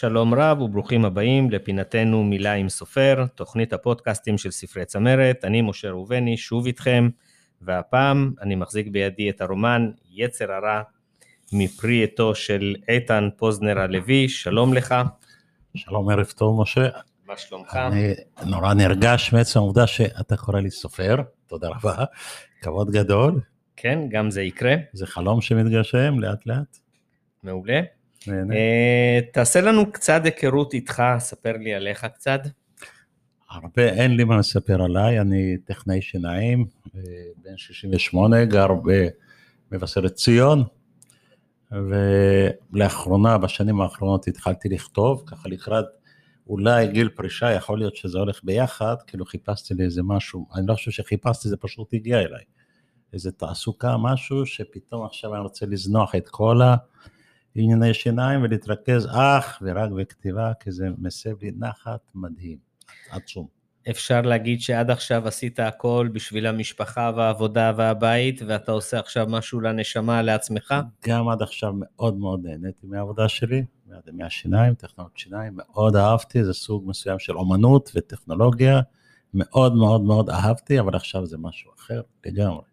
שלום רב וברוכים הבאים לפינתנו מילה עם סופר, תוכנית הפודקאסטים של ספרי צמרת. אני משה ראובני, שוב איתכם, והפעם אני מחזיק בידי את הרומן יצר הרע מפרי עטו של איתן פוזנר הלוי, שלום לך. שלום, ערב טוב, משה. מה שלומך? אני נורא נרגש מעצם העובדה שאתה קורא לי סופר, תודה רבה, כבוד גדול. כן, גם זה יקרה. זה חלום שמתגשם לאט לאט. מעולה. נהנה. אה, תעשה לנו קצת היכרות איתך, ספר לי עליך קצת. הרבה, אין לי מה לספר עליי, אני טכנאי שיניים, אה, בן 68, גר במבשרת ציון, ולאחרונה, בשנים האחרונות התחלתי לכתוב, ככה לקראת אולי גיל פרישה, יכול להיות שזה הולך ביחד, כאילו חיפשתי לי איזה משהו, אני לא חושב שחיפשתי, זה פשוט הגיע אליי. איזה תעסוקה, משהו שפתאום עכשיו אני רוצה לזנוח את כל הענייני שיניים ולהתרכז אך ורק בכתיבה, כי זה מסב לי נחת מדהים, עצום. אפשר להגיד שעד עכשיו עשית הכל בשביל המשפחה והעבודה והבית, ואתה עושה עכשיו משהו לנשמה, לעצמך? גם עד עכשיו מאוד מאוד נהניתי מהעבודה שלי, מהשיניים, טכנולוגיות שיניים, מאוד אהבתי, זה סוג מסוים של אומנות וטכנולוגיה, מאוד מאוד מאוד אהבתי, אבל עכשיו זה משהו אחר לגמרי.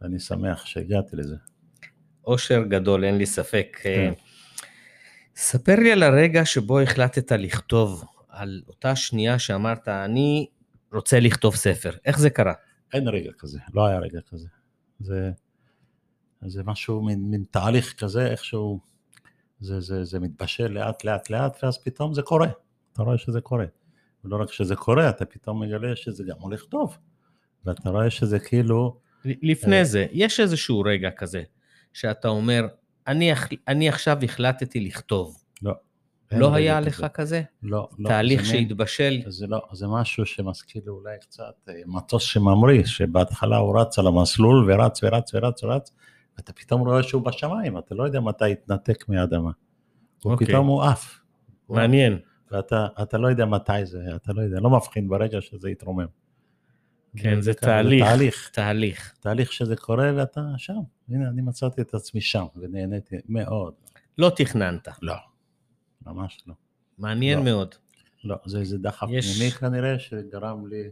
ואני שמח שהגעתי לזה. אושר גדול, אין לי ספק. כן. ספר לי על הרגע שבו החלטת לכתוב, על אותה שנייה שאמרת, אני רוצה לכתוב ספר. איך זה קרה? אין רגע כזה, לא היה רגע כזה. זה, זה משהו, מין, מין תהליך כזה, איכשהו, זה, זה, זה מתבשל לאט לאט לאט, ואז פתאום זה קורה. אתה רואה שזה קורה. ולא רק שזה קורה, אתה פתאום מגלה שזה גם הולך טוב. ואתה רואה שזה כאילו, לפני אה. זה, יש איזשהו רגע כזה, שאתה אומר, אני, אני עכשיו החלטתי לכתוב. לא. לא היה כזה. לך כזה? לא, לא. תהליך זה שהתבשל? זה לא, זה משהו שמזכיר לי אולי קצת אה, מטוס שממריא, שבהתחלה הוא רץ על המסלול ורץ ורץ ורץ ורץ, ואתה פתאום רואה שהוא בשמיים, אתה לא יודע מתי יתנתק מהאדמה. אוקיי. הוא עף. הוא עף. מעניין. ואתה אתה לא יודע מתי זה, אתה לא יודע, לא מבחין ברגע שזה יתרומם. כן, זה ככה, תהליך. תהליך, תהליך. תהליך שזה קורה ואתה שם. הנה, אני מצאתי את עצמי שם, ונהניתי מאוד. לא תכננת. לא, ממש לא. מעניין לא. מאוד. לא, זה איזה דחף יש- פנימי כנראה, שגרם לי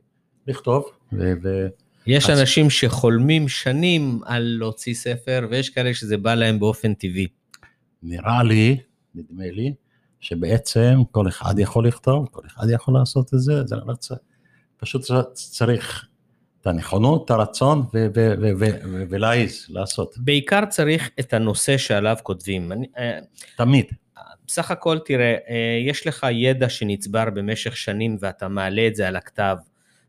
לכתוב, ו... ו... יש אז- אנשים שחולמים שנים על להוציא ספר, ויש כאלה שזה בא להם באופן טבעי. נראה לי, נדמה לי, שבעצם כל אחד יכול לכתוב, כל אחד יכול לעשות את זה, זה לא צריך, פשוט צריך את הנכונות, את הרצון ולהעיז, לעשות, בעיקר צריך את הנושא שעליו כותבים. אה, תמיד. בסך הכל, תראה, אה, יש לך ידע שנצבר במשך שנים ואתה מעלה את זה על הכתב,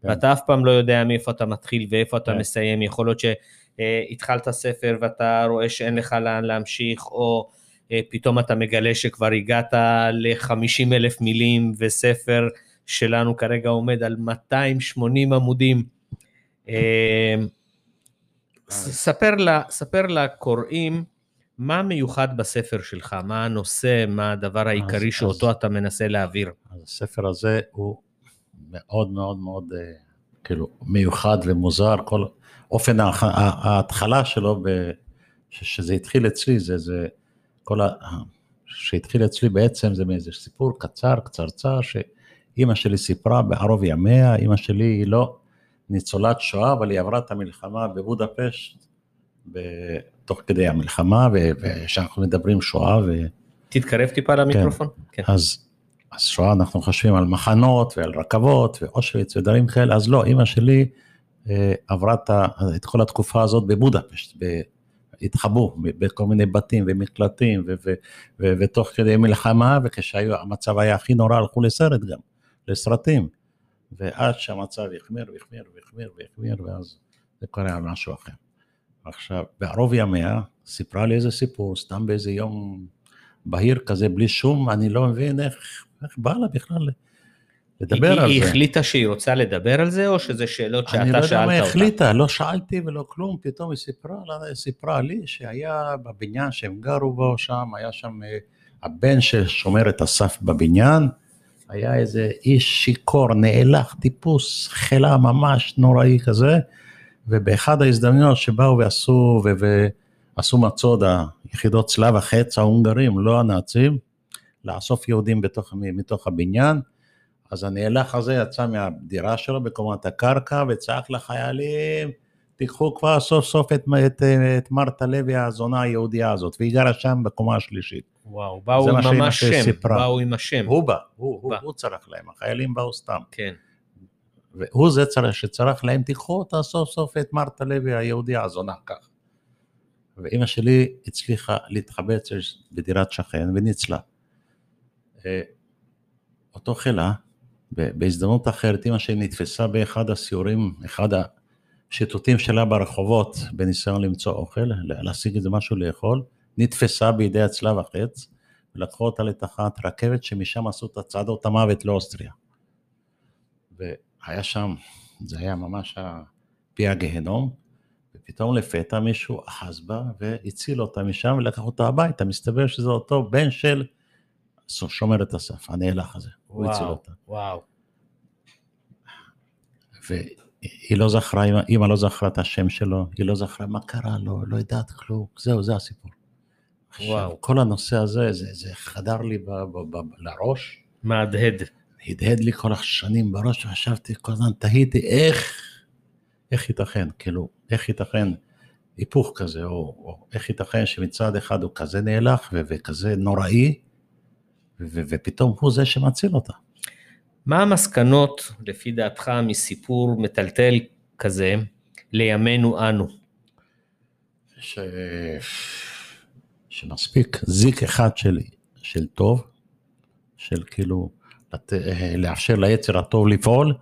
כן. ואתה אף פעם לא יודע מאיפה אתה מתחיל ואיפה אתה כן. מסיים, יכול להיות שהתחלת ספר ואתה רואה שאין לך לאן להמשיך, או אה, פתאום אתה מגלה שכבר הגעת ל-50 אלף מילים, וספר שלנו כרגע עומד על 280 עמודים. אה, ס- ספר, לה, ספר לקוראים מה מיוחד בספר שלך, מה הנושא, מה הדבר העיקרי אז- שאותו אז- אתה מנסה להעביר. אז הספר הזה הוא מאוד מאוד מאוד אה, כאילו מיוחד ומוזר, כל אופן ההתחלה שלו, ב, ש- שזה התחיל אצלי, זה, זה כל ה... שהתחיל אצלי בעצם זה מאיזה סיפור קצר, קצרצר, שאימא שלי סיפרה בערוב ימיה, אימא שלי היא לא ניצולת שואה, אבל היא עברה את המלחמה בבודפשט, תוך כדי המלחמה, ו- ושאנחנו מדברים שואה, ו... תתקרב טיפה למיקרופון. כן. אז, אז שואה אנחנו חושבים על מחנות ועל רכבות ואושוויץ ודברים כאלה, אז לא, אימא שלי אה, עברה את, כל התקופה הזאת בבודפשט, ב, התחבאו בכל מיני בתים ומקלטים ו, ו, ו, ותוך כדי מלחמה וכשהמצב היה הכי נורא הלכו לסרט גם, לסרטים, ועד שהמצב החמיר והחמיר והחמיר והחמיר ואז זה קורה על משהו אחר. עכשיו, בערוב ימיה סיפרה לי איזה סיפור, סתם באיזה יום בהיר כזה, בלי שום, אני לא מבין איך, איך בא לה בכלל לדבר היא, על היא זה. החליטה שהיא רוצה לדבר על זה, או שזה שאלות שאתה אני לא יודע שאלת מה אותה? החליטה, לא שאלתי ולא כלום, פתאום היא סיפרה, לה- סיפרה לי שהיה בבניין שהם גרו בו שם, היה שם אה, הבן ששומר את הסף בבניין, היה איזה איש שיכור, נאלח, טיפוס, חילה ממש נוראי כזה, ובאחד ההזדמנויות שבאו ועשו, ו- ועשו מצוד היחידות צלב החץ ההונגרים, לא הנאצים, לאסוף יהודים בתוך, מתוך הבניין, אז הנאלח הזה יצא מהדירה שלו בקומת הקרקע וצעק לחיילים, תיקחו כבר סוף סוף את, את, את מרתה לוי הזונה היהודייה הזאת, והיא גרה שם בקומה השלישית. וואו, באו עם ממש שם, סיפרה. באו עם השם. הוא בא, הוא, הוא, הוא צרח להם, החיילים באו סתם. כן. והוא זה צריך, שצרח להם, תיקחו אותה סוף סוף את מרתה לוי היהודייה הזונה כך. ואימא שלי הצליחה להתחבץ בדירת שכן וניצלה. אה, אותו חילה, בהזדמנות אחרת, אימא שלי נתפסה באחד הסיורים, אחד השיטוטים שלה ברחובות, בניסיון למצוא אוכל, להשיג איזה משהו לאכול, נתפסה בידי הצלב החץ, ולקחו אותה לתחנת רכבת שמשם עשו את הצעדות המוות לאוסטריה. והיה שם, זה היה ממש פי הגהנום, ופתאום לפתע מישהו אחז בה והציל אותה משם ולקח אותה הביתה, מסתבר שזה אותו בן של שומר את הסף, הנאלח הזה, הוא הציל אותה. וואו. והיא לא זכרה, אימא לא זכרה את השם שלו, היא לא זכרה מה קרה לו, לא יודעת כלום, זהו, זה הסיפור. וואו. כל הנושא הזה, זה, זה חדר לי ב, ב, ב, לראש. מהדהד. הדהד לי כל השנים בראש, וחשבתי כל הזמן, תהיתי איך, איך ייתכן, כאילו, איך ייתכן היפוך כזה, או, או איך ייתכן שמצד אחד הוא כזה נאלח ו, וכזה נוראי, ו, ופתאום הוא זה שמציל אותה. מה המסקנות, לפי דעתך, מסיפור מטלטל כזה לימינו אנו? ש... שמספיק זיק אחד של, של טוב, של כאילו לת... לאפשר ליצר הטוב לפעול,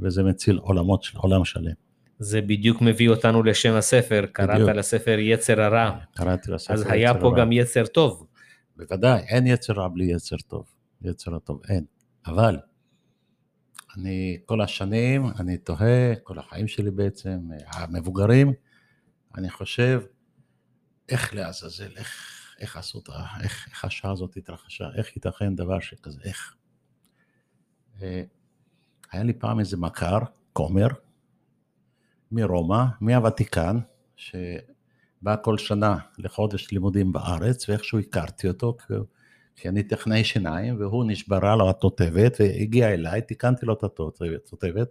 וזה מציל עולמות של עולם שלם. זה בדיוק מביא אותנו לשם הספר, קראת בדיוק. לספר יצר הרע. קראתי לספר יצר הרע. אז היה פה הרע. גם יצר טוב. בוודאי, אין יצר רע בלי יצר טוב. יצר הטוב, אין. אבל, אני כל השנים, אני תוהה, כל החיים שלי בעצם, המבוגרים, אני חושב, איך לעזאזל, איך, איך עשו את ה... איך, איך השעה הזאת התרחשה, איך ייתכן דבר שכזה, איך. אה, היה לי פעם איזה מכר, כומר, מרומא, מהוותיקן, שבא כל שנה לחודש לימודים בארץ, ואיכשהו הכרתי אותו, כי אני טכנאי שיניים, והוא נשברה לו התותבת, והגיע אליי, תיקנתי לו את התותבת,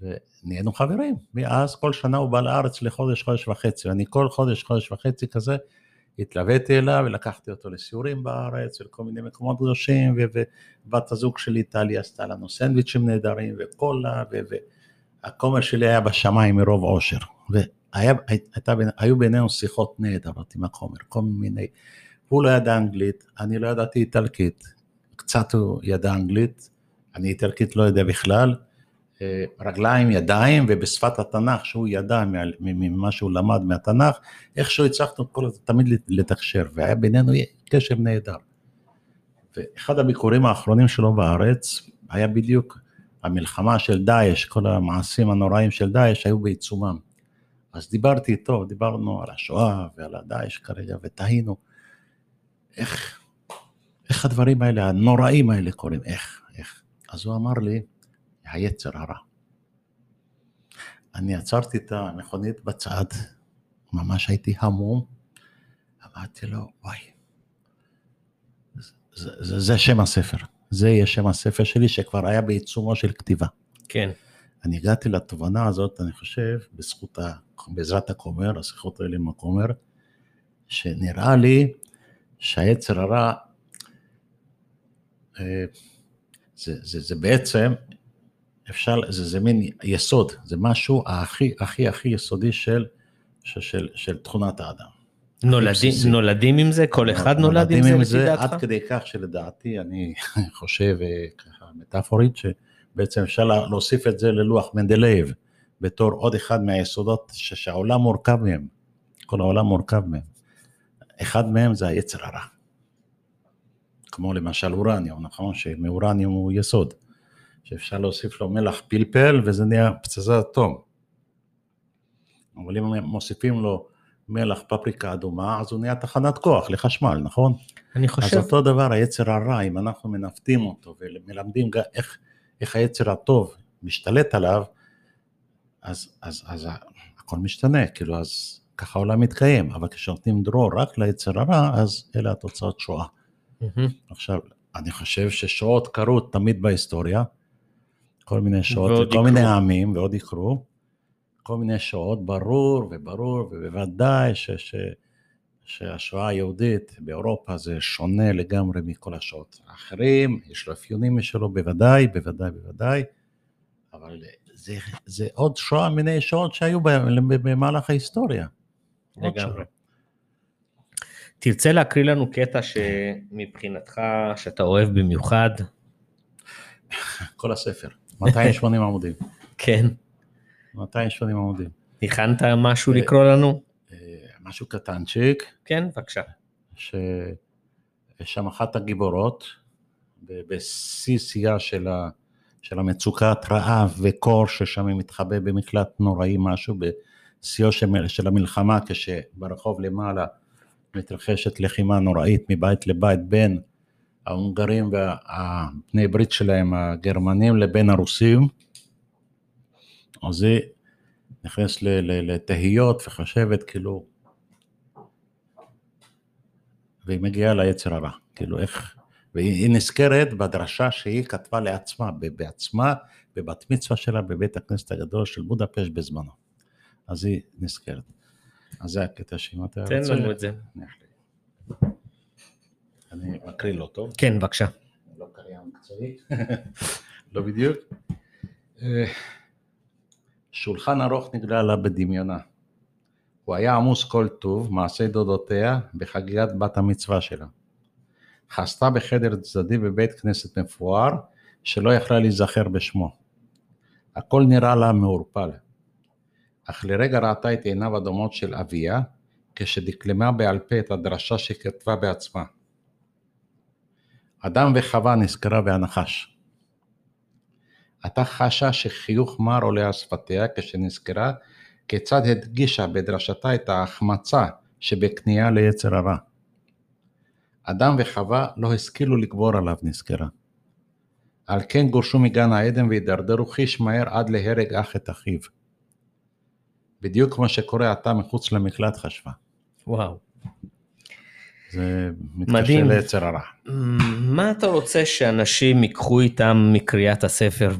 ונהיינו חברים. מאז כל שנה הוא בא לארץ לחודש, חודש וחצי, ואני כל חודש, חודש וחצי כזה, התלוויתי אליו ולקחתי אותו לסיורים בארץ ולכל מיני מקומות קדושים ובת הזוג שלי טלי עשתה לנו סנדוויצ'ים נהדרים וקולה והכומר שלי היה בשמיים מרוב עושר. והיו בינינו שיחות נהדרות עם הכומר, כל מיני, הוא לא ידע אנגלית, אני לא ידעתי איטלקית, קצת הוא ידע אנגלית, אני איטלקית לא יודע בכלל, רגליים, ידיים, ובשפת התנ"ך, שהוא ידע ממה שהוא למד מהתנ"ך, איכשהו הצלחנו כל הזמן תמיד לתקשר, והיה בינינו קשר נהדר. ואחד הביקורים האחרונים שלו בארץ, היה בדיוק המלחמה של דאעש, כל המעשים הנוראים של דאעש היו בעיצומם. אז דיברתי איתו, דיברנו על השואה ועל הדאעש כרגע, ותהינו איך, איך הדברים האלה, הנוראים האלה קורים, איך, איך. אז הוא אמר לי, היצר הרע. אני עצרתי את המכונית בצד, ממש הייתי המום, אמרתי לו, וואי, זה, זה, זה שם הספר, זה יהיה שם הספר שלי שכבר היה בעיצומו של כתיבה. כן. אני הגעתי לתובנה הזאת, אני חושב, בזכות, ה, בעזרת הכומר, השיחות האלה עם הכומר, שנראה לי שהיצר הרע, אה, זה, זה, זה בעצם אפשר, זה, זה מין יסוד, זה משהו הכי הכי הכי יסודי של, של, של, של תכונת האדם. נולדים, נולדים עם זה? כל אחד נולד עם זה לפי דעתך? עד כדי כך שלדעתי, אני חושב אה, ככה מטאפורית, שבעצם אפשר להוסיף את זה ללוח מנדלייב, בתור עוד אחד מהיסודות שהעולם מורכב מהם, כל העולם מורכב מהם. אחד מהם זה היצר הרע. כמו למשל אורניום, נכון? שמאורניום הוא יסוד. שאפשר להוסיף לו מלח פלפל וזה נהיה פצצת אטום. אבל אם מוסיפים לו מלח פפריקה אדומה, אז הוא נהיה תחנת כוח לחשמל, נכון? אני חושב... אז אותו דבר היצר הרע, אם אנחנו מנווטים אותו ומלמדים איך, איך היצר הטוב משתלט עליו, אז, אז, אז הכל משתנה, כאילו אז ככה העולם מתקיים, אבל כשנותנים דרור רק ליצר הרע, אז אלה התוצאות שואה. מהמם. עכשיו, אני חושב ששואות קרו תמיד בהיסטוריה, כל מיני ועוד כל מיני. עמים, ועוד יקרו, כל מיני שואות, ברור וברור, ובוודאי ש, ש, שהשואה היהודית באירופה זה שונה לגמרי מכל השואות האחרים, יש לו אפיונים משלו, בוודאי, בוודאי, בוודאי, אבל זה, זה עוד שואה מיני שואות שהיו במהלך ההיסטוריה. לגמרי. תרצה להקריא לנו קטע שמבחינתך, שאתה אוהב במיוחד? כל הספר, 280 עמודים, כן. 280 עמודים. הכנת משהו אה, לקרוא לנו? אה, משהו קטנצ'יק, כן, בבקשה. שיש שם אחת הגיבורות, בשיא שיאה של, ה, של המצוקת רעב וקור, ששם היא מתחבא במקלט נוראי משהו, בשיאו של, של המלחמה, כשברחוב למעלה מתרחשת לחימה נוראית מבית לבית בין ההונגרים והבני ברית שלהם, הגרמנים, לבין הרוסים. אז ל- ל- לתהיות וחושבת כאילו, והיא מגיעה ליצר הרע, כאילו איך, והיא נזכרת בדרשה שהיא כתבה לעצמה, בעצמה, בבת מצווה שלה בבית הכנסת הגדול של בודפשט בזמנו. אז היא נזכרת. אז זה הקטע שאם אתה תן רוצה... לנו את זה. אני מקריא לא טוב. כן, בבקשה. לא קריין מקצועי, לא בדיוק. אה, שולחן ארוך נגלה לה בדמיונה. הוא היה עמוס כל טוב, מעשי דודותיה, בחגיגת בת המצווה שלה. חסתה בחדר צדדי בבית כנסת מפואר, שלא יכלה להיזכר בשמו. הכל נראה לה מעורפל. אך לרגע ראתה את עיניו הדומות של אביה, כשדקלמה בעל פה את הדרשה שכתבה בעצמה. אדם וחווה נזכרה והנחש. עתה חשה שחיוך מר עולה על שפתיה כשנזכרה כיצד הדגישה בדרשתה את ההחמצה שבכניעה ליצר הרע. אדם וחווה לא השכילו לגבור עליו נזכרה. על כן גורשו מגן העדן והידרדרו חיש מהר עד להרג אח את אחיו. בדיוק כמו שקורה עתה מחוץ למקלט חשבה. וואו. זה מתקשר מדהים. ליצר הרע. מה אתה רוצה שאנשים ייקחו איתם מקריאת הספר?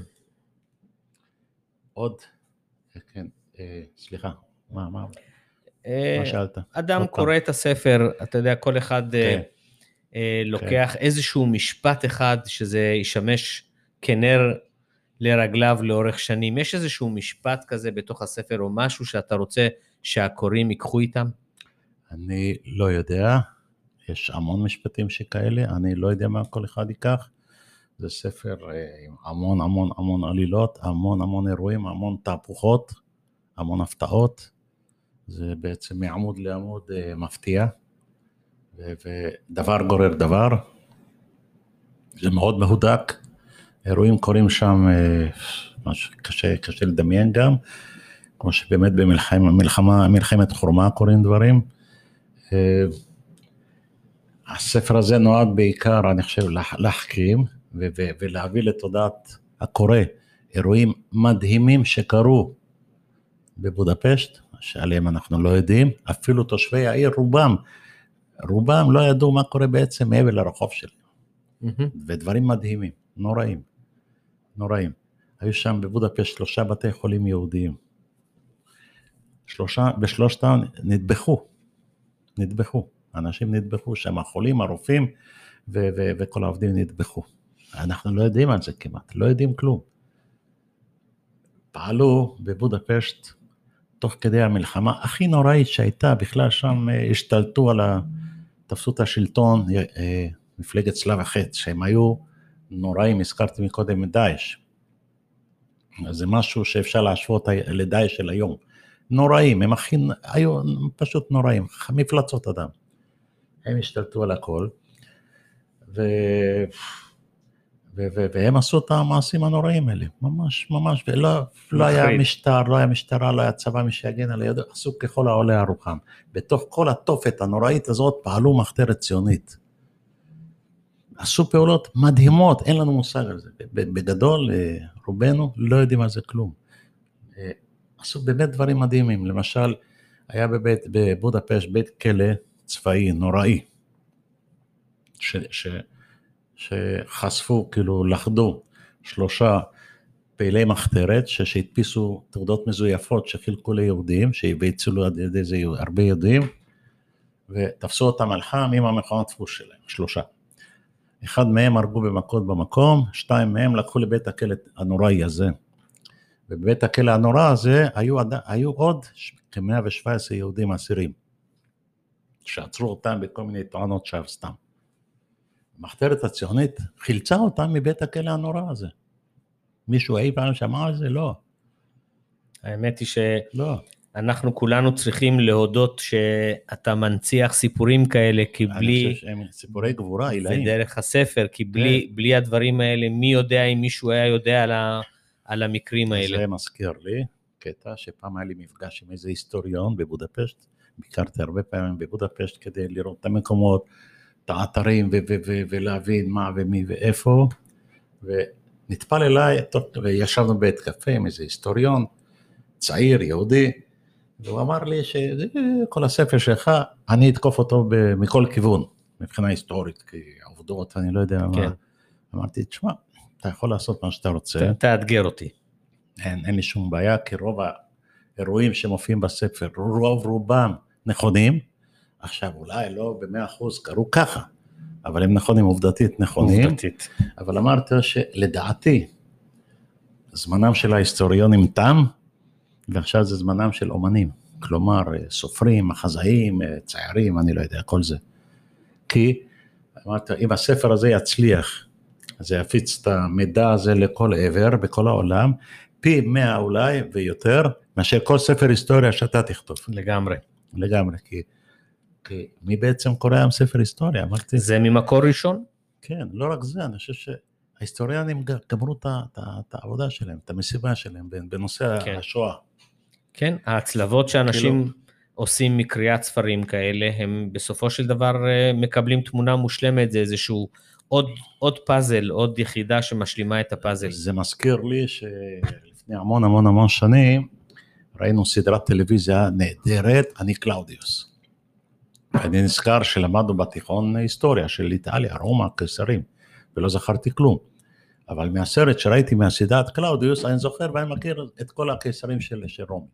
עוד, כן, אה, סליחה, מה, מה, אה, מה שאלת? אדם קורא את הספר, אתה יודע, כל אחד אה, כן. אה, לוקח איזשהו משפט אחד שזה ישמש כנר לרגליו לאורך שנים. יש איזשהו משפט כזה בתוך הספר או משהו שאתה רוצה שהקוראים ייקחו איתם? אני לא יודע, יש המון משפטים שכאלה, אני לא יודע מה כל אחד ייקח. זה ספר אה, עם המון המון המון עלילות, המון המון אירועים, המון תהפוכות, המון הפתעות. זה בעצם מעמוד לעמוד אה, מפתיע, ודבר גורר דבר. זה מאוד מהודק, אירועים קורים שם, אה, משהו קשה, קשה לדמיין גם, כמו שבאמת במלחמה, מלחמה, מלחמת חורמה קורים דברים. הספר הזה נועד בעיקר, אני חושב, להח- להחכים ולהביא לתודעת הקורא אירועים מדהימים שקרו בבודפשט, שעליהם אנחנו לא יודעים, אפילו תושבי העיר, רובם, רובם לא ידעו מה קורה בעצם מעבר לרחוב שלי, מהמם. ודברים מדהימים, נוראים, נוראים. היו שם בבודפשט שלושה בתי חולים יהודיים. שלושה, בשלושתם נטבחו, נטבחו, אנשים נטבחו שם, החולים, הרופאים ו- ו- וכל העובדים נטבחו. אנחנו לא יודעים על זה כמעט, לא יודעים כלום. פעלו בבודפשט תוך כדי המלחמה הכי נוראית שהייתה, בכלל שם אה, השתלטו על ה... תפסו את השלטון, אה, אה, מפלגת צלב החץ, שהם היו נוראים, הזכרתי מקודם את דאעש. זה משהו שאפשר להשוות לדאעש של היום. נוראים, הם הכי, היו פשוט נוראים, מפלצות אדם. הם השתלטו על הכל, ו... ו- ו- והם עשו את המעשים הנוראים האלה, ממש ממש, ולא לא היה. משטר, לא היה משטרה, לא היה צבא, מי שיגן על הידו, עשו ככל העולה על רוחם. בתוך כל התופת הנוראית הזאת פעלו מחתרת ציונית. עשו פעולות מדהימות, אין לנו מושג על זה. בגדול, אה, רובנו לא יודעים על זה כלום. אה, עשו באמת דברים מדהימים, למשל, היה בבית, בבודפשט בית כלא צבאי נוראי, ש, ש, שחשפו, כאילו לכדו שלושה פעילי מחתרת ש- שהדפיסו תעודות מזויפות שחילקו ליהודים, והצילו על ידי זה הרבה יהודים, ותפסו אותם על חם עם המכונת דפוס שלהם, שלושה. אחד מהם הרגו במכות במקום, שתיים מהם לקחו לבית הכלא הנוראי הזה. ובבית הכלא הנורא הזה היו, היו עוד כ-117 יהודים אסירים, שעצרו אותם בכל מיני טוענות שווא סתם. המחתרת הציונית חילצה אותם מבית הכלא הנורא הזה. מישהו אי פעם שמע על זה? לא, האמת היא לא. שאנחנו כולנו צריכים להודות שאתה מנציח סיפורים כאלה, כי אני בלי, חושב שהם סיפורי גבורה עילאים. ודרך הספר, כי בלי, כן. בלי הדברים האלה, מי יודע אם מישהו היה יודע על, ה, על המקרים האלה. זה מזכיר לי קטע שפעם היה לי מפגש עם איזה היסטוריון בבודפשט, ביקרתי הרבה פעמים בבודפשט כדי לראות את המקומות, את האתרים ו- ו- ו- ולהבין מה ומי ואיפה, ונטפל אליי, וישבנו בבית קפה עם איזה היסטוריון, צעיר, יהודי, והוא אמר לי שכל הספר שלך, אני אתקוף אותו ב- מכל כיוון, מבחינה היסטורית, כי העובדות, אני לא יודע כן. מה. אמרתי, תשמע, אתה יכול לעשות מה שאתה רוצה. תאתגר אותי. אין, אין לי שום בעיה, כי רוב האירועים שמופיעים בספר, רוב רובם נכונים. עכשיו, אולי לא במאה אחוז קרו ככה, אבל הם נכונים, עובדתית נכונים. עובדתית. אבל אמרת שלדעתי, זמנם של ההיסטוריונים תם, ועכשיו זה זמנם של אומנים. כלומר, סופרים, מחזאים, ציירים, אני לא יודע, כל זה. כי, אמרת, אם הספר הזה יצליח, זה יפיץ את המידע הזה לכל עבר, בכל העולם, פי מאה אולי ויותר, מאשר כל ספר היסטוריה שאתה תכתוב. לגמרי. לגמרי, כי, כי מי בעצם קורא היום ספר היסטוריה? אמרתי, זה ממקור ראשון? כן, לא רק זה, אני חושב שההיסטוריונים גמרו את העבודה שלהם, את המסיבה שלהם בנושא כן. השואה. כן, ההצלבות שאנשים כאילו- עושים מקריאת ספרים כאלה, הם בסופו של דבר אה, מקבלים תמונה מושלמת, זה איזשהו עוד, עוד פאזל, עוד יחידה שמשלימה את הפאזל. זה מזכיר לי שלפני המון המון המון שנים ראינו סדרת טלוויזיה נהדרת, אני קלאודיוס. אני נזכר שלמדנו בתיכון היסטוריה של איטליה, רומא, קיסרים, ולא זכרתי כלום. אבל מהסרט שראיתי מהסדרת קלאודיוס, אני זוכר ואני מכיר את כל הקיסרים של, של רומא.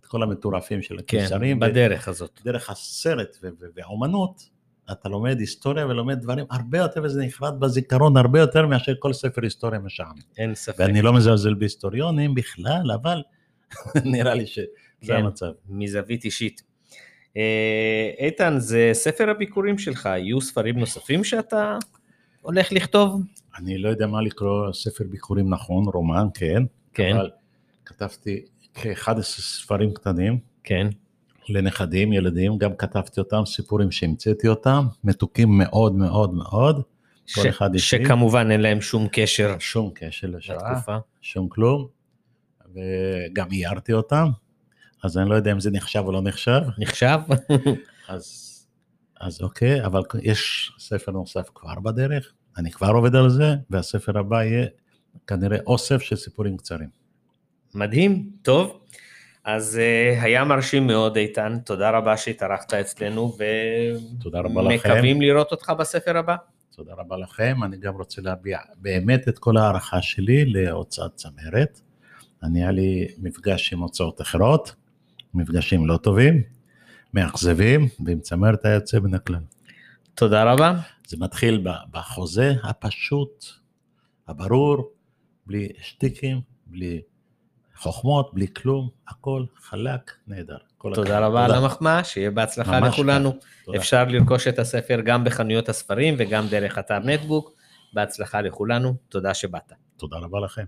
את כל המטורפים של כן, הקיסרים. ו- בדרך הזאת. דרך הסרט ו- ו- והאומנות, אתה לומד היסטוריה ולומד דברים הרבה יותר, וזה נחרט בזיכרון הרבה יותר מאשר כל ספר היסטוריה משעמם. אין ספק. ואני לא מזלזל בהיסטוריונים בכלל, אבל נראה לי שזה כן. המצב. מזווית אישית. אה, איתן, זה ספר הביקורים שלך, יהיו ספרים נוספים שאתה הולך לכתוב? אני לא יודע מה לקרוא ספר ביקורים נכון, רומן, כן, כן, אבל כתבתי כ-11 ספרים קטנים כן. לנכדים, ילדים, גם כתבתי אותם, סיפורים שהמצאתי אותם, מתוקים מאוד מאוד מאוד, כל ש- אחד אישי. שכמובן אין להם שום קשר שום קשר לשואה. לתקופה. שום כלום, וגם איירתי אותם, אז אני לא יודע אם זה נחשב או לא נחשב, נחשב? אז, אז אוקיי, אבל יש ספר נוסף כבר בדרך, אני כבר עובד על זה, והספר הבא יהיה כנראה אוסף של סיפורים קצרים. מדהים, טוב. אז uh, היה מרשים מאוד איתן, תודה רבה שהתארחת אצלנו. ומקווים לראות אותך בספר הבא. תודה רבה לכם, אני גם רוצה להביע באמת את כל ההערכה שלי להוצאת צמרת. אני היה לי מפגש עם הוצאות אחרות, מפגשים לא טובים, מאכזבים, ועם צמרת היה יוצא מן הכלל. תודה רבה. זה מתחיל בחוזה הפשוט, הברור, בלי שטיקים, בלי חוכמות, בלי כלום, הכל חלק, נהדר. תודה הכבוד. רבה על המחמאה, שיהיה בהצלחה לכולנו. תודה. אפשר לרכוש את הספר גם בחנויות הספרים וגם דרך אתר נטבוק. בהצלחה לכולנו, תודה שבאת. תודה רבה לכם.